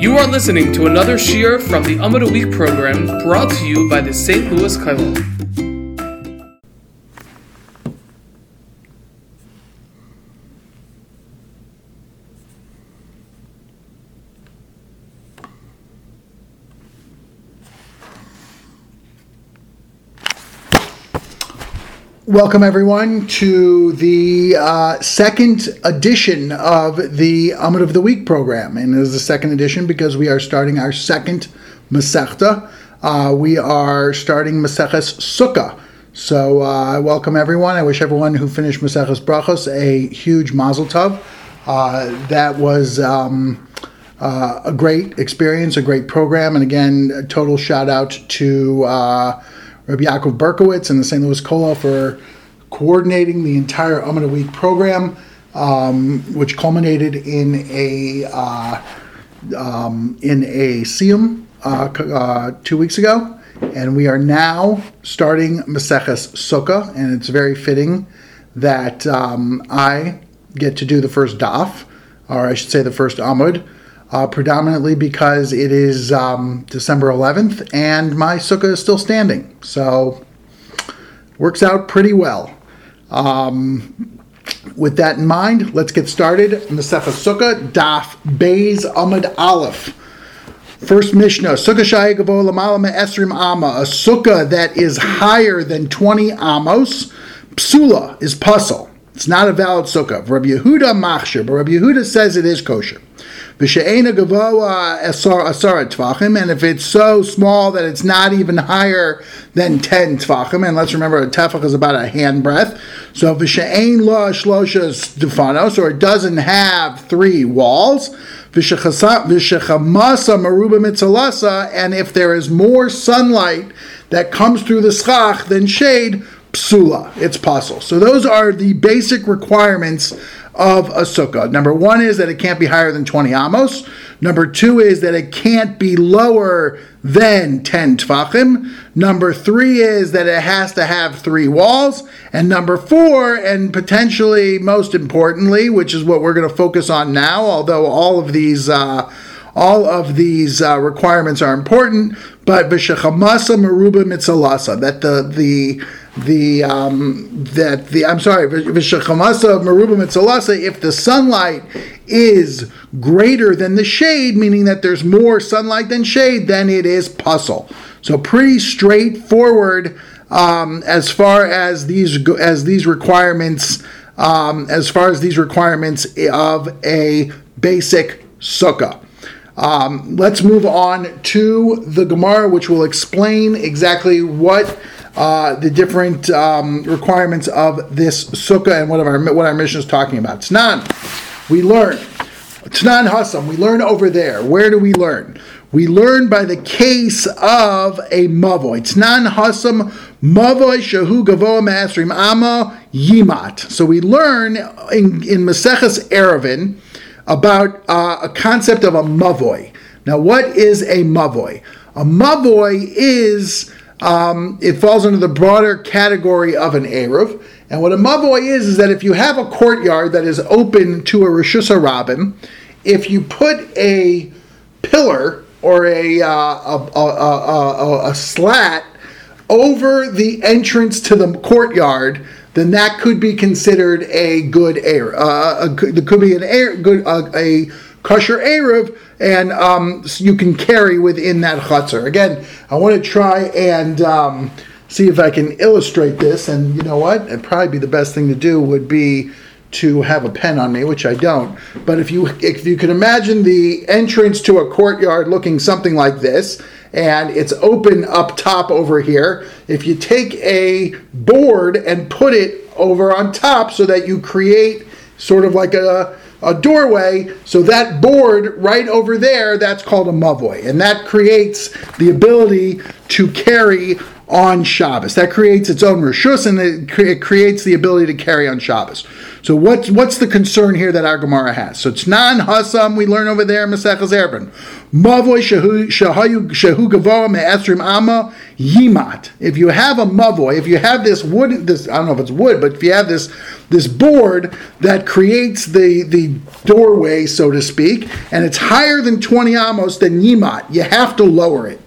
You are listening to another Shiur from the Amud Week program brought to you by the St. Louis Kollel. Welcome, everyone, to the uh, second edition of the Amud of the Week program. And it is the second edition because we are starting our second Masechta. Uh, we are starting Maseches Sukkah. So I uh, welcome everyone. I wish everyone who finished Maseches Brachos a huge mazel tov. Uh, that was um, uh, a great experience, a great program. And again, a total shout out to uh, Rabbi Yaakov Berkowitz and the St. Louis Kollel for coordinating the entire Amud a Week program, um, which culminated in a uh, um, in a Siyum uh, uh, two weeks ago, and we are now starting Maseches Sukkah, and it's very fitting that um, I get to do the first daf, or I should say the first Amud uh, predominantly because it is um, December 11th and my sukkah is still standing. So, works out pretty well. Um, with that in mind, let's get started. Masechah Sukkah, Daf Beis Amud Aleph. First Mishnah, Sukkah Shaya Gavo Lamala Esrim Ama, a sukkah that is higher than 20 amos, psula is pasul. It's not a valid sukkah. Rabbi Yehuda machshir, but Rabbi Yehuda says it is kosher. And if it's so small that it's not even higher than 10 tefachim, and let's remember a tefach is about a hand breadth, so v'she'en lo shlosha stefanos, or it doesn't have three walls, v'shechamasa maruba mitzalasa, and if there is more sunlight that comes through the schach than shade, psula, it's pasul. So those are the basic requirements of a sukkah. Number one is that it can't be higher than 20 amos. Number two is that it can't be lower than 10 tefachim. Number three is that it has to have three walls. And number four, and potentially most importantly, which is what we're going to focus on now, although all of these uh, all of these uh, requirements are important, but v'shechamasa meruba mitzalasa that the the the um, that the I'm sorry, v'shechamasa meruba mitzalasa. If the sunlight is greater than the shade, meaning that there's more sunlight than shade, then it is pasul. So pretty straightforward um, as far as these as these requirements. Um, as far as these requirements of a basic sukkah. Um, let's move on to the Gemara, which will explain exactly what uh, the different um, requirements of this sukkah and what our what our Mishnah is talking about. Tnan, we learn. Tnan Hasam, we learn over there. Where do we learn? We learn by the case of a mavoy. Tnan Hasam mavoy shahu gavoa masrim ama yimat. So we learn in, in Maseches Eruvin about uh, a concept of a mavoy. Now, what is a mavoy? A mavoy is um, it falls under the broader category of an eruv. And what a mavoy is is that if you have a courtyard that is open to a rishus harabim, if you put a pillar or a, uh, a, a, a, slat over the entrance to the courtyard, then that could be considered a good air. Uh, there could be an air, good uh, a kosher eruv, and um, so you can carry within that chatzer. Again, I want to try and um, see if I can illustrate this. And you know what? It'd probably be the best thing to do would be to have a pen on me, which I don't. But if you if you can imagine the entrance to a courtyard looking something like this and it's open up top over here. If you take a board and put it over on top so that you create sort of like a, a doorway, so that board right over there, that's called a mavoy. And that creates the ability to carry on Shabbos. That creates its own rishus and it, cre- it, creates the ability to carry on Shabbos. So what's what's the concern here that our Gemara has? So it's non hasam we learn over there Maseches Eruvin. Mavoy shahu shahu gavoa ama yimat. If you have a mavoy, if you have this wood, this I don't know if it's wood, but if you have this this board that creates the the doorway, so to speak, and it's higher than 20 amos, then yimat. You have to lower it.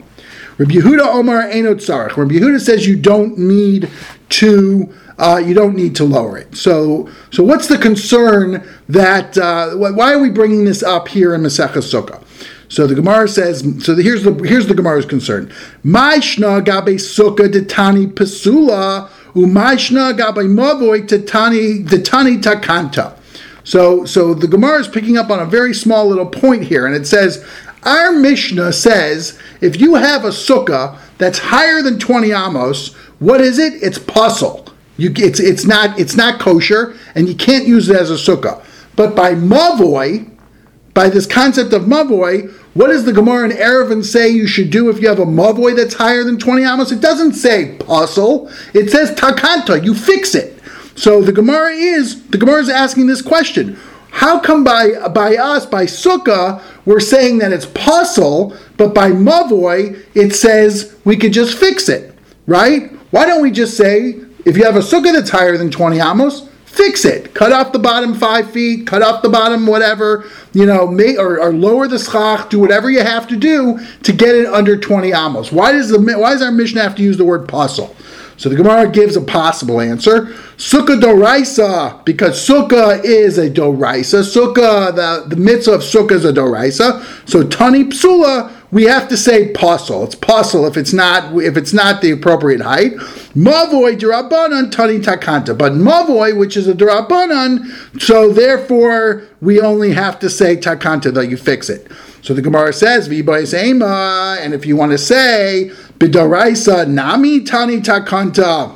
Rabbi Yehuda Omar Einot Sarach. Rabbi Yehuda says you don't need to uh, you don't need to lower it. So so what's the concern that uh, why are we bringing this up here in Maseches Sukkah? So the Gemara says, so the, here's the here's the Gemara's concern. Maishna gabe sukkah detani pesula umaishna gabe mavoy tetani detani takanta. So so the Gemara is picking up on a very small little point here, and it says our Mishnah says if you have a sukkah that's higher than 20 amos, what is it? It's pasul. You, it's, it's, not, it's not kosher, and you can't use it as a sukkah. But by mavoy, by this concept of mavoy, what does the Gemara in Eruvin say you should do if you have a mavoy that's higher than 20 amos? It doesn't say pasul. It says takanta. You fix it. So the Gemara is the Gemara is asking this question: How come by by us by sukkah we're saying that it's pasul, but by mavoy it says we could just fix it, right? Why don't we just say if you have a sukkah that's higher than 20 amos, fix it. Cut off the bottom five feet, cut off the bottom whatever, you know, may, or, or lower the schach, do whatever you have to do to get it under 20 amos. Why does the why does our Mishnah have to use the word pasul? So the Gemara gives a possible answer. Sukkah doraisa, because sukkah is a doraisa. Sukkah, the, the mitzvah of sukkah is a doraisa. So tani psula, we have to say pasul. It's pasul if it's not if it's not the appropriate height. Mavoy derabanan tani takanta, but mavoy, which is a derabanan, so therefore we only have to say takanta that you fix it. So the Gemara says, V'bois ema, and if you want to say, B'daraisa nami tani takanta,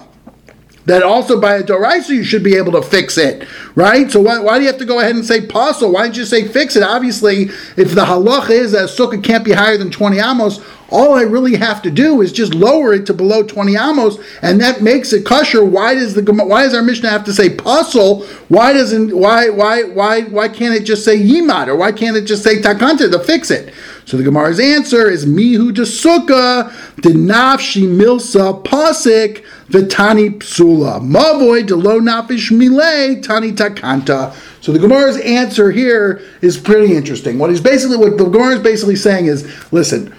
that also by a doraisa you should be able to fix it, right? So why, why do you have to go ahead and say pasul? Why don't you say fix it? Obviously, if the halach is that sukkah can't be higher than 20 amos, all I really have to do is just lower it to below 20 amos, and that makes it kosher. Why does the why does our Mishnah have to say pasul? Why doesn't why why why why can't it just say yimad or why can't it just say takanta to fix it? So the Gemara's answer is mihu de sukkah de nafshi milsa pasik v'tani psula mavoy de lo nafish mile tani takanta. So the Gemara's answer here is pretty interesting. What he's basically what the Gemara is basically saying is, listen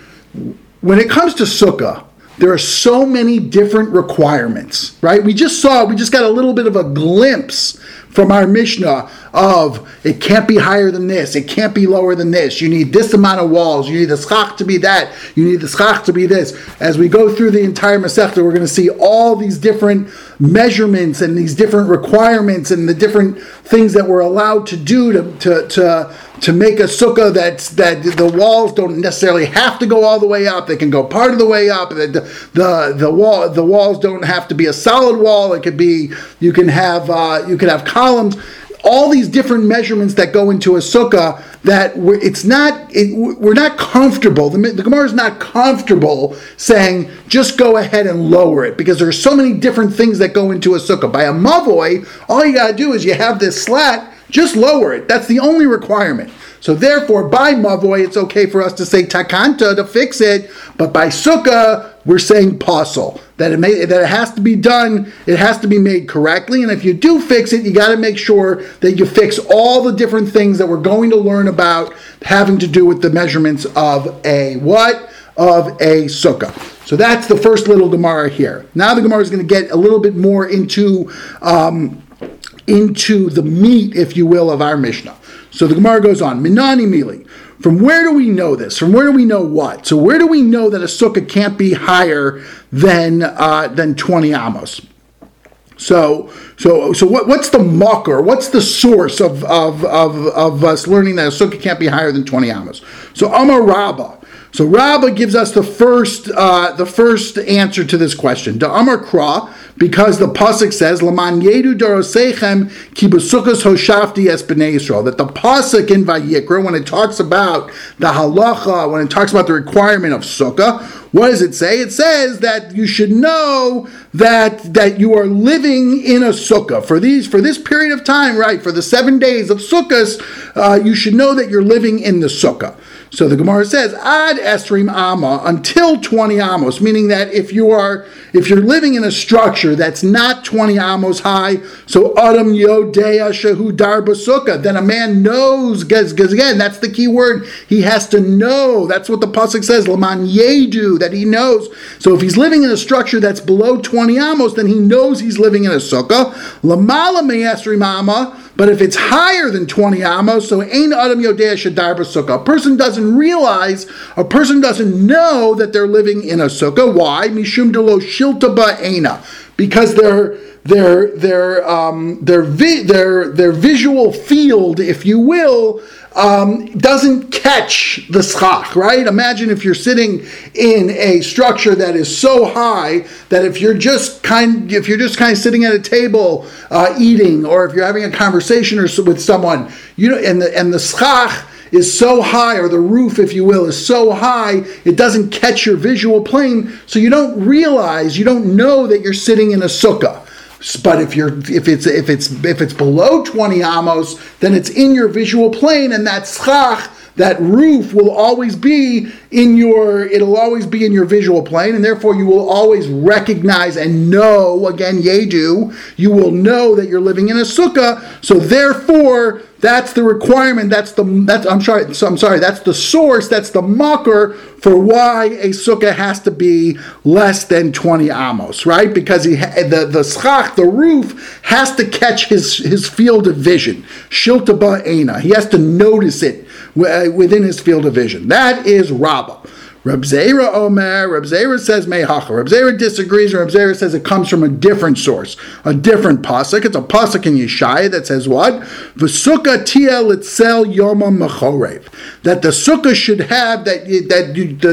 when it comes to sukkah, there are so many different requirements, right? We just saw, we just got a little bit of a glimpse from our Mishnah of it can't be higher than this, it can't be lower than this. You need this amount of walls, you need the schach to be that, you need the schach to be this. As we go through the entire Masechta, we're going to see all these different measurements and these different requirements and the different things that we're allowed to do to, to, to, to make a sukkah that's that the walls don't necessarily have to go all the way up. They can go part of the way up. The, the, the wall the walls don't have to be a solid wall. It could be you can have uh, you can have columns all these different measurements that go into a sukkah that it's not it, we're not comfortable. The, the gemara is not comfortable saying just go ahead and lower it because there are so many different things that go into a sukkah. By a mavoy all you got to do is you have this slat just lower it. That's the only requirement. So therefore, by Mavoy, it's okay for us to say takanta to fix it, but by Sukkah, we're saying pasul. That it may, that it has to be done, it has to be made correctly, and if you do fix it, you got to make sure that you fix all the different things that we're going to learn about having to do with the measurements of a what? Of a sukkah. So that's the first little Gemara here. Now the Gemara is going to get a little bit more into um, into the meat, if you will, of our Mishnah. So the Gemara goes on, Minani Mili. From where do we know this? From where do we know what? So where do we know that a sukkah can't be higher than uh, than 20 amos? So, so, so what, what's the makor? What's the source of, of, of, of us learning that a sukkah can't be higher than 20 amos? So, Amar Rabbah. So Rabbah gives us the first uh, the first answer to this question. Da Amar Kra because the pasuk says "Laman yedu dorosechem ki besukkos hoshafti bnei Yisrael." That the pasuk in Vayikra, when it talks about the halacha, when it talks about the requirement of sukkah, what does it say? It says that you should know that that you are living in a sukkah for these for this period of time, right? For the seven days of sukkahs, uh, you should know that you're living in the sukkah. So the Gemara says ad esrim ama until 20 amos, meaning that if you are if you're living in a structure that's not 20 amos high, so adam yodea shehu dar basukah, then a man knows because again that's the key word. He has to know. That's what the pasuk says. Laman yedu that he knows. So if he's living in a structure that's below 20 amos, then he knows he's living in a sukkah. Lamala me esrim ama. But if it's higher than 20 amos, so ain adam yodea shadar sukkah. A person doesn't realize, a person doesn't know that they're living in a sukkah. Why? Mishum delo shilta ba'ena. Because their their their um, their vi- their their visual field, if you will, um, doesn't catch the schach, right? Imagine if you're sitting in a structure that is so high that if you're just kind, if you're just kind of sitting at a table uh, eating, or if you're having a conversation or so with someone, you know, and the and the schach is so high, or the roof, if you will, is so high, it doesn't catch your visual plane, so you don't realize, you don't know that you're sitting in a sukkah. But if you're if it's if it's if it's below 20 amos, then it's in your visual plane, and that schach, that roof will always be in your it'll always be in your visual plane, and therefore you will always recognize and know again, yedu, you will know that you're living in a sukkah. So therefore, that's the requirement. That's the that's I'm sorry. So I'm sorry. That's the source. That's the makor for why a sukkah has to be less than 20 amos, right? Because he the the schach, the roof, has to catch his his field of vision. Shilta ba'ena. He has to notice it Uh, within his field of vision. That is Rabbah. Reb Zera Omer, Reb Zera says Mehacha. Reb Zera disagrees, Reb Zera says it comes from a different source, a different pasuk. It's a pasuk in Yeshaya that says what? V'sukkah tia litzel yoma mechorev. That the sukkah should have that that the the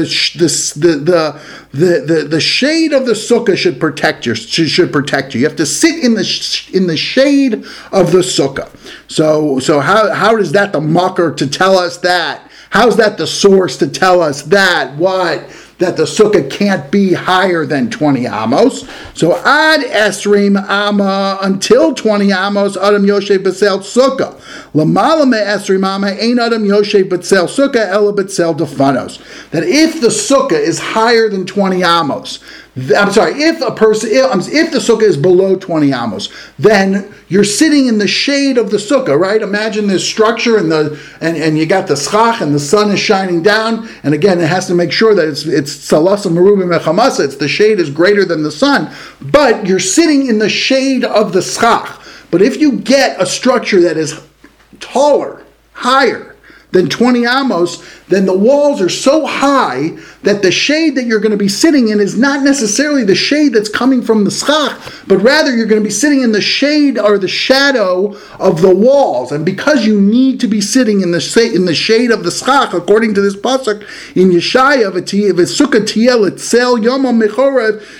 the the, the, the shade of the sukkah should protect you. Should protect you. You have to sit in the in the shade of the sukkah. So so how how is that the makor to tell us that? How's that the source to tell us that? What? That the sukkah can't be higher than 20 amos. So ad esrim ama until 20 amos adam yoshe b'sel sukkah. Lamala me esrim ama ain adam yoshe b'sel sukkah ela b'sel defanos. That if the sukkah is higher than 20 amos, I'm sorry, if a person, if, if the sukkah is below 20 amos, then you're sitting in the shade of the sukkah, right? Imagine this structure and the and, and you got the schach and the sun is shining down. And again, it has to make sure that it's it's salasa merubim mechamasa, it's the shade is greater than the sun. But you're sitting in the shade of the schach. But if you get a structure that is taller, higher, than 20 amos, then the walls are so high that the shade that you're going to be sitting in is not necessarily the shade that's coming from the schach, but rather you're going to be sitting in the shade or the shadow of the walls. And because you need to be sitting in the in the shade of the schach, according to this pasuk in Yeshaya,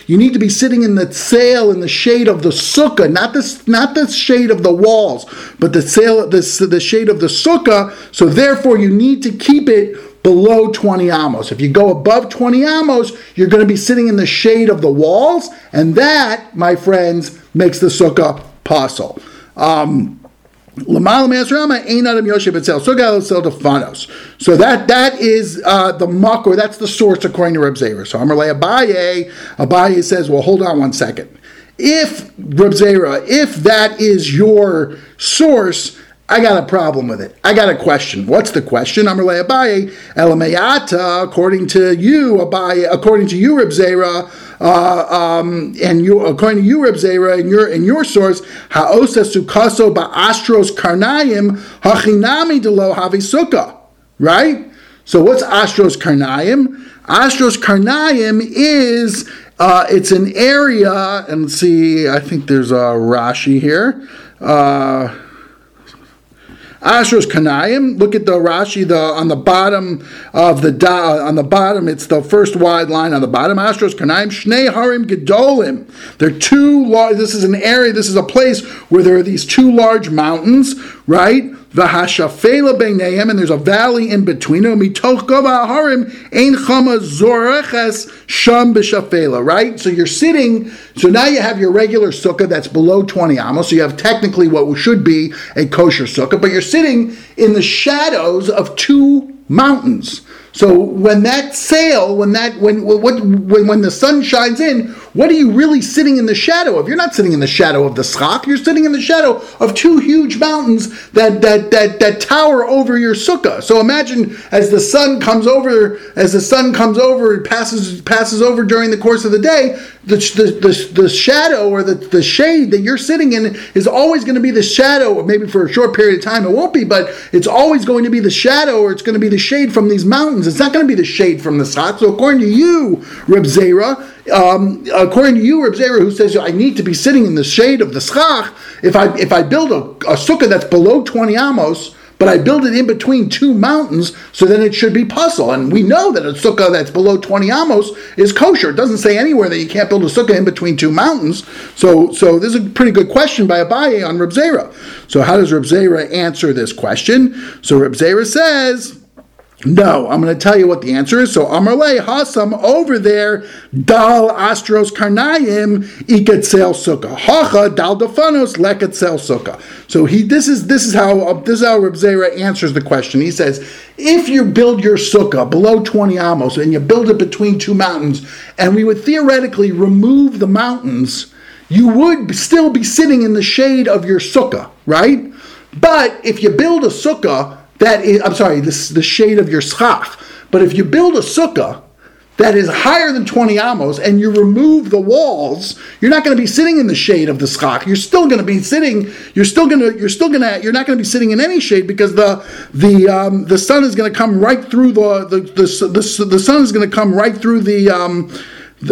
you need to be sitting in the tzel in the shade of the sukkah, not the not the shade of the walls, but the tzel the, the shade of the sukkah. So therefore, you need to keep it below 20 amos. If you go above 20 amos, you're going to be sitting in the shade of the walls, and that, my friends, makes the sukkah pasul. Um, so that that is uh, the muck, or that's the source according to Reb Zera. So Amarle Abaye, Abaye says, well, hold on one second. If Reb Zera, if that is your source, I got a problem with it. I got a question. What's the question? Amarle Abaye, Elamayata, according to you, Abaye, according to you, Reb Zera, uh, um, and you, according to you, Reb Zera, in your in your source, Haosa Sukaso Astros Karnayim Hachinami Delo Havi Sukkah. Right? So what's Astros Karnayim? Astros Karnayim is uh, it's an area, and see, I think there's a Rashi here. Uh, Ashros Kanayim. Look at the Rashi the on the bottom of the da, on the bottom. It's the first wide line on the bottom. Ashros Kanayim Shnei Harim Gedolim. They're two large. This is an area. This is a place where there are these two large mountains, right? V'hashafela beineim, and there's a valley in between them. Mitoch gova harim chama zoreches sham b'shafela. Right. So you're sitting. So now you have your regular sukkah that's below 20 amos. So you have technically what should be a kosher sukkah, but you're sitting in the shadows of two mountains. So when that sail, when that when what when when the sun shines in, what are you really sitting in the shadow of? You're not sitting in the shadow of the schach. You're sitting in the shadow of two huge mountains that that that that tower over your sukkah. So imagine as the sun comes over, as the sun comes over, it passes passes over during the course of the day. The, the, the, the shadow or the, the shade that you're sitting in is always going to be the shadow, maybe for a short period of time it won't be, but it's always going to be the shadow or it's going to be the shade from these mountains it's not going to be the shade from the schach. So according to you, Reb Zera, um, according to you, Reb Zera, who says I need to be sitting in the shade of the schach, if I if I build a, a sukkah that's below 20 amos, but I build it in between two mountains, so then it should be pasul. And we know that a sukkah that's below 20 amos is kosher. It doesn't say anywhere that you can't build a sukkah in between two mountains. So, so this is a pretty good question by Abaye on Reb Zera. So how does Reb Zera answer this question? So Reb Zera says, no, I'm going to tell you what the answer is. So Amarle Hasam over there, Dal Astros Karnayim Iketzel Sukkah. Hacha Dal Defanos Leketzel Sukkah. So he this is this is how this is how Reb Zera answers the question. He says, if you build your sukkah below 20 amos and you build it between two mountains, and we would theoretically remove the mountains, you would still be sitting in the shade of your sukkah, right? But if you build a sukkah that is, I'm sorry, this the shade of your schach. But if you build a sukkah that is higher than 20 amos and you remove the walls, you're not going to be sitting in the shade of the schach. You're still going to be sitting, you're still going to, you're still going to, you're not going to be sitting in any shade because the, the, um, the sun is going to come right through the, the, the, the, the sun is going to come right through the, um,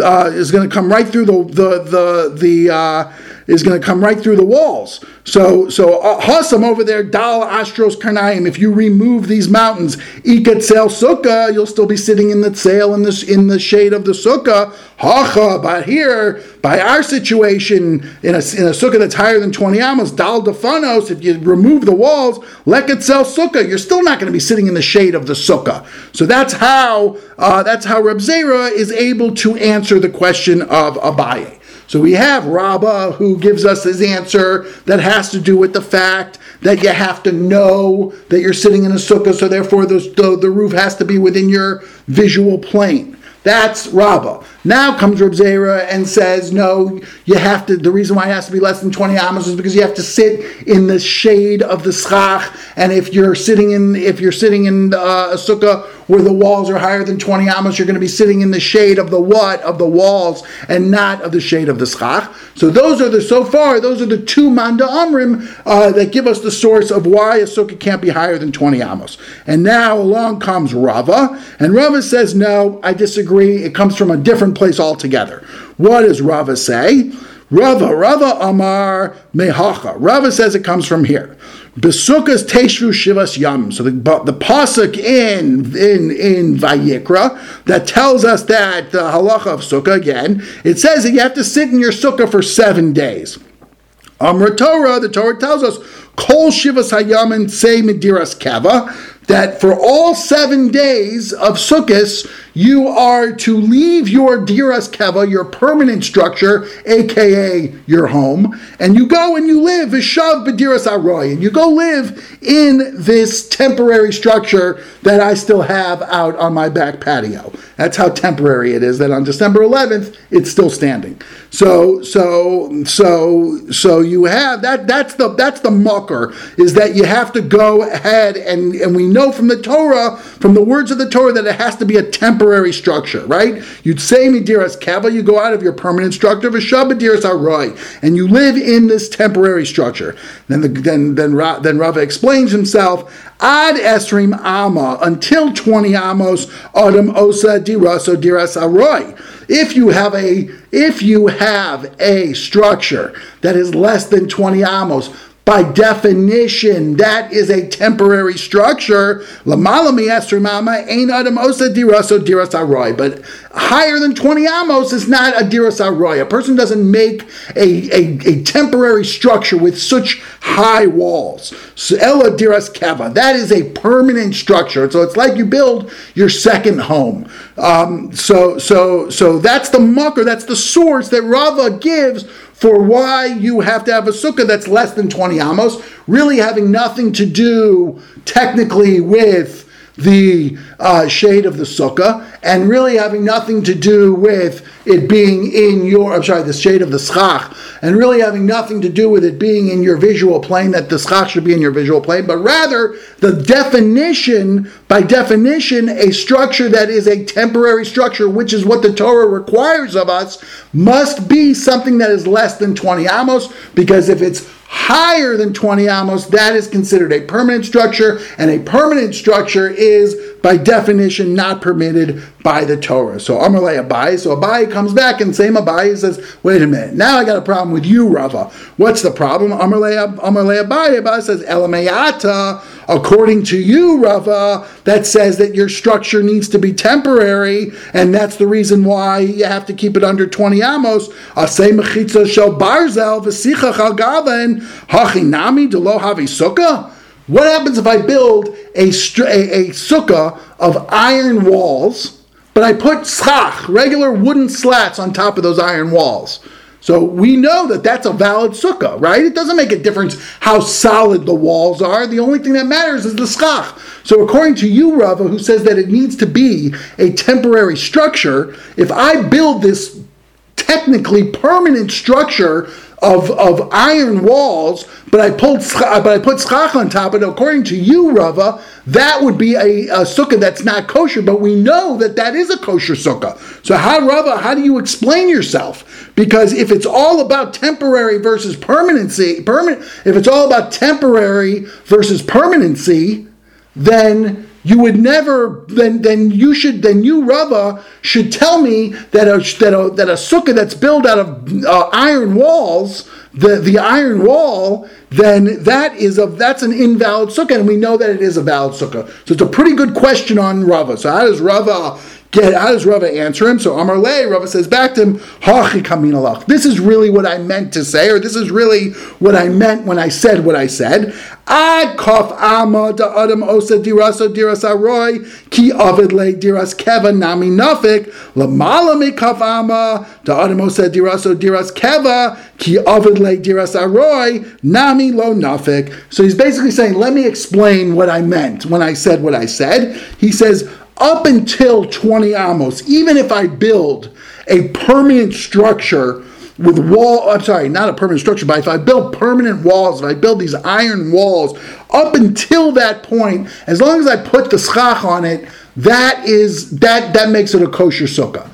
uh, is going to come right through the, the, the, the, uh, is going to come right through the walls. So, so uh, over there, Dal Astros Karnaim. If you remove these mountains, Ikatzel Sukkah, you'll still be sitting in the sail in this in the shade of the Sukkah. Hacha, but here, by our situation, in a, in a Sukkah that's higher than 20 amos, Dal Defanos, if you remove the walls, Lekatzel Sukkah, you're still not going to be sitting in the shade of the Sukkah. So that's how uh, that's how Reb Zera is able to answer the question of Abaye. So we have Rabbah who gives us his answer that has to do with the fact that you have to know that you're sitting in a sukkah, so therefore the, the, the roof has to be within your visual plane. That's Rabbah. Now comes Reb Zera and says, no, you have to, the reason why it has to be less than 20 amos is because you have to sit in the shade of the schach. And if you're sitting in, if you're sitting in uh, a sukkah where the walls are higher than 20 amos, you're going to be sitting in the shade of the what? Of the walls and not of the shade of the schach. So those are the, so far, those are the two manda amrim uh, that give us the source of why a sukkah can't be higher than 20 amos. And now along comes Rava, and Rava says, no, I disagree. It comes from a different place altogether. What does Rava say? Rava, Rava Amar Mehacha. Rava says it comes from here. Besukas Teshvu Shivas Yam. So the, the pasuk in in in Vayikra that tells us that the halacha of sukkah again. It says that you have to sit in your sukkah for seven days. Amra Torah, the Torah tells us, Kol Shivas Hayam and Say Mediras Keva, that for all seven days of Sukkot, you are to leave your diras keva, your permanent structure, aka your home, and you go and you live vishav b'diras aroy, and you go live in this temporary structure that I still have out on my back patio. That's how temporary it is. That on December 11th, it's still standing. So, so, so, so you have that. That's the that's the makor is that you have to go ahead and and we know from the Torah, from the words of the Torah, that it has to be a temporary structure, right? You'd say Midiras Keva, you go out of your permanent structure, Vishabadiras Aroy, and you live in this temporary structure. Then the, then then then Rava explains himself, Ad Esrim Ama, until 20 Amos, Adam Osa Diraso Diras Aroy. If you have a if you have a structure that is less than 20 amos, by definition, that is a temporary structure. Lamalami esrimama ain't adam osa diraso diras aroy. But higher than 20 amos is not a diras aroy. A person doesn't make a, a, a temporary structure with such high walls. Ella diras keva. That is a permanent structure. So it's like you build your second home. Um, so so so that's the makor, that's the source that Rava gives for why you have to have a sukkah that's less than 20 amos, really having nothing to do technically with the uh, shade of the sukkah, and really having nothing to do with it being in your, I'm sorry, the shade of the schach, and really having nothing to do with it being in your visual plane, that the schach should be in your visual plane, but rather the definition, by definition, a structure that is a temporary structure, which is what the Torah requires of us, must be something that is less than 20 amos, because if it's higher than 20 amos, that is considered a permanent structure, and a permanent structure is by definition not permitted by the Torah. So Amalei Abai, so Abai comes back and same Abai says, wait a minute, now I got a problem with you, Rava. What's the problem? Amalei Abai, Abai says, Elamayata, according to you, Rava, that says that your structure needs to be temporary, and that's the reason why you have to keep it under 20 amos. Asay mechitza shel barzel v'sicha chalgaven hachinami delo. What happens if I build a, a, a sukkah of iron walls, but I put schach, regular wooden slats on top of those iron walls? So we know that that's a valid sukkah, right? It doesn't make a difference how solid the walls are. The only thing that matters is the schach. So according to you, Rava, who says that it needs to be a temporary structure, if I build this technically permanent structure of, of iron walls, but I pulled but I put schach on top it. According to you, Rava, that would be a, a sukkah that's not kosher. But we know that that is a kosher sukkah. So how, Rava? How do you explain yourself? Because if it's all about temporary versus permanency, permanent, if it's all about temporary versus permanency, then you would never then then you should then you Rava should tell me that a that a, that a sukkah that's built out of uh, iron walls the the iron wall then that is a that's an invalid sukkah and we know that it is a valid sukkah. So it's a pretty good question on Rava. So how does Rava Get, how does Rava answer him? So Amar Le, Rava says back to him, Hachi kamin This is really what I meant to say, or this is really what I meant when I said what I said. Ad kof ama da adam osa diraso diras aroy ki avid le diras keva nami nafik lamala me kof ama da adam osa diraso diras keva ki avid le diras aroy nami lo nafik. So he's basically saying, let me explain what I meant when I said what I said. He says, up until 20 amos, even if I build a permanent structure with wall, I'm sorry, not a permanent structure, but if I build permanent walls, if I build these iron walls, up until that point, as long as I put the schach on it, that is that that makes it a kosher sukkah.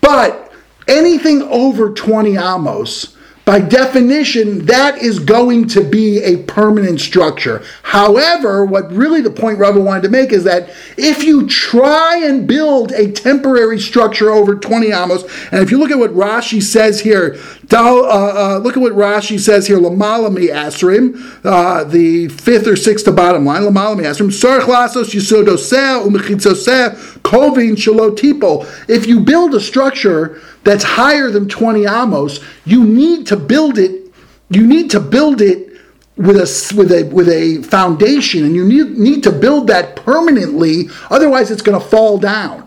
But anything over 20 amos, by definition, that is going to be a permanent structure. However, what really the point Rava wanted to make is that if you try and build a temporary structure over 20 amos, and if you look at what Rashi says here, uh, uh, look at what Rashi says here, Lamalami Asrim, uh, the fifth or sixth to bottom line, Lamalami Asrim, Sarach Lasos Yisodoseh Umechitzoseh Kovin Shalotipo. If you build a structure that's higher than 20 amos, you need to build it, you need to build it with a with a with a foundation and you need, need to build that permanently otherwise it's going to fall down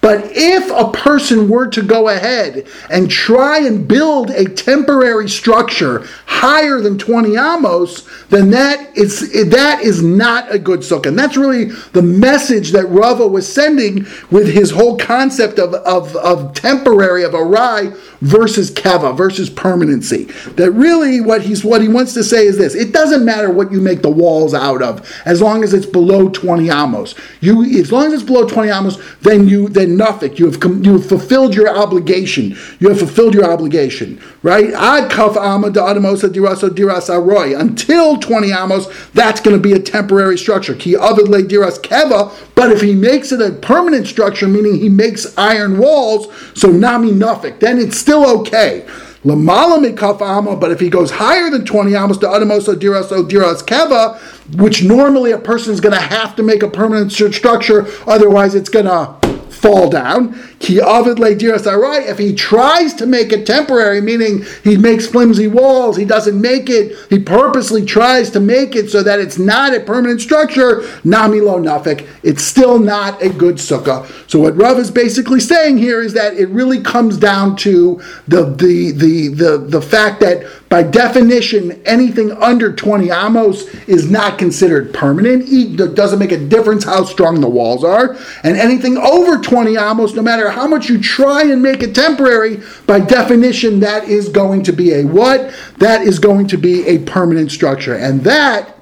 but if a person were to go ahead and try and build a temporary structure higher than 20 amos, then that is that is not a good sukkah. And that's really the message that Rava was sending with his whole concept of, of, of temporary, of arai versus keva, versus permanency. That really what he's what he wants to say is this: it doesn't matter what you make the walls out of, as long as it's below 20 amos. You as long as it's below 20 amos, then you then nothing. You have you have fulfilled your obligation. You have fulfilled your obligation, right? Ad kaf ama da adamosa diraso diras aroy. Until 20 amos, that's going to be a temporary structure. Ki avid diras keva. But if he makes it a permanent structure, meaning he makes iron walls, so nami nafik, then it's still okay. But if he goes higher than 20 amos to adamos diras diras keva, which normally a person is going to have to make a permanent structure, otherwise it's going to fall down. Ki avid le diras If he tries to make it temporary, meaning he makes flimsy walls, he doesn't make it. He purposely tries to make it so that it's not a permanent structure. Nami lo nafik. It's still not a good sukkah. So what Rav is basically saying here is that it really comes down to the the the the, the fact that by definition, anything under 20 amos is not considered permanent. It doesn't make a difference how strong the walls are. And anything over 20 amos, no matter how much you try and make it temporary, by definition, that is going to be a what? That is going to be a permanent structure. And that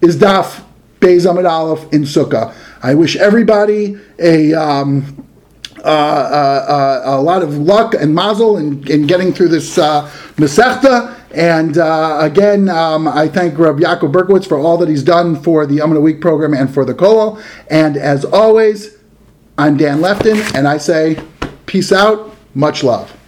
is Daf Beis Amid Aleph in Sukkah. I wish everybody a. Um, uh, uh, uh, a lot of luck and mazel in, in getting through this uh, Masechta. And uh, again, um, I thank Rabbi Yaakov Berkowitz for all that he's done for the Amud a Week program and for the Kollel. And as always, I'm Dan Lefton, and I say, peace out, much love.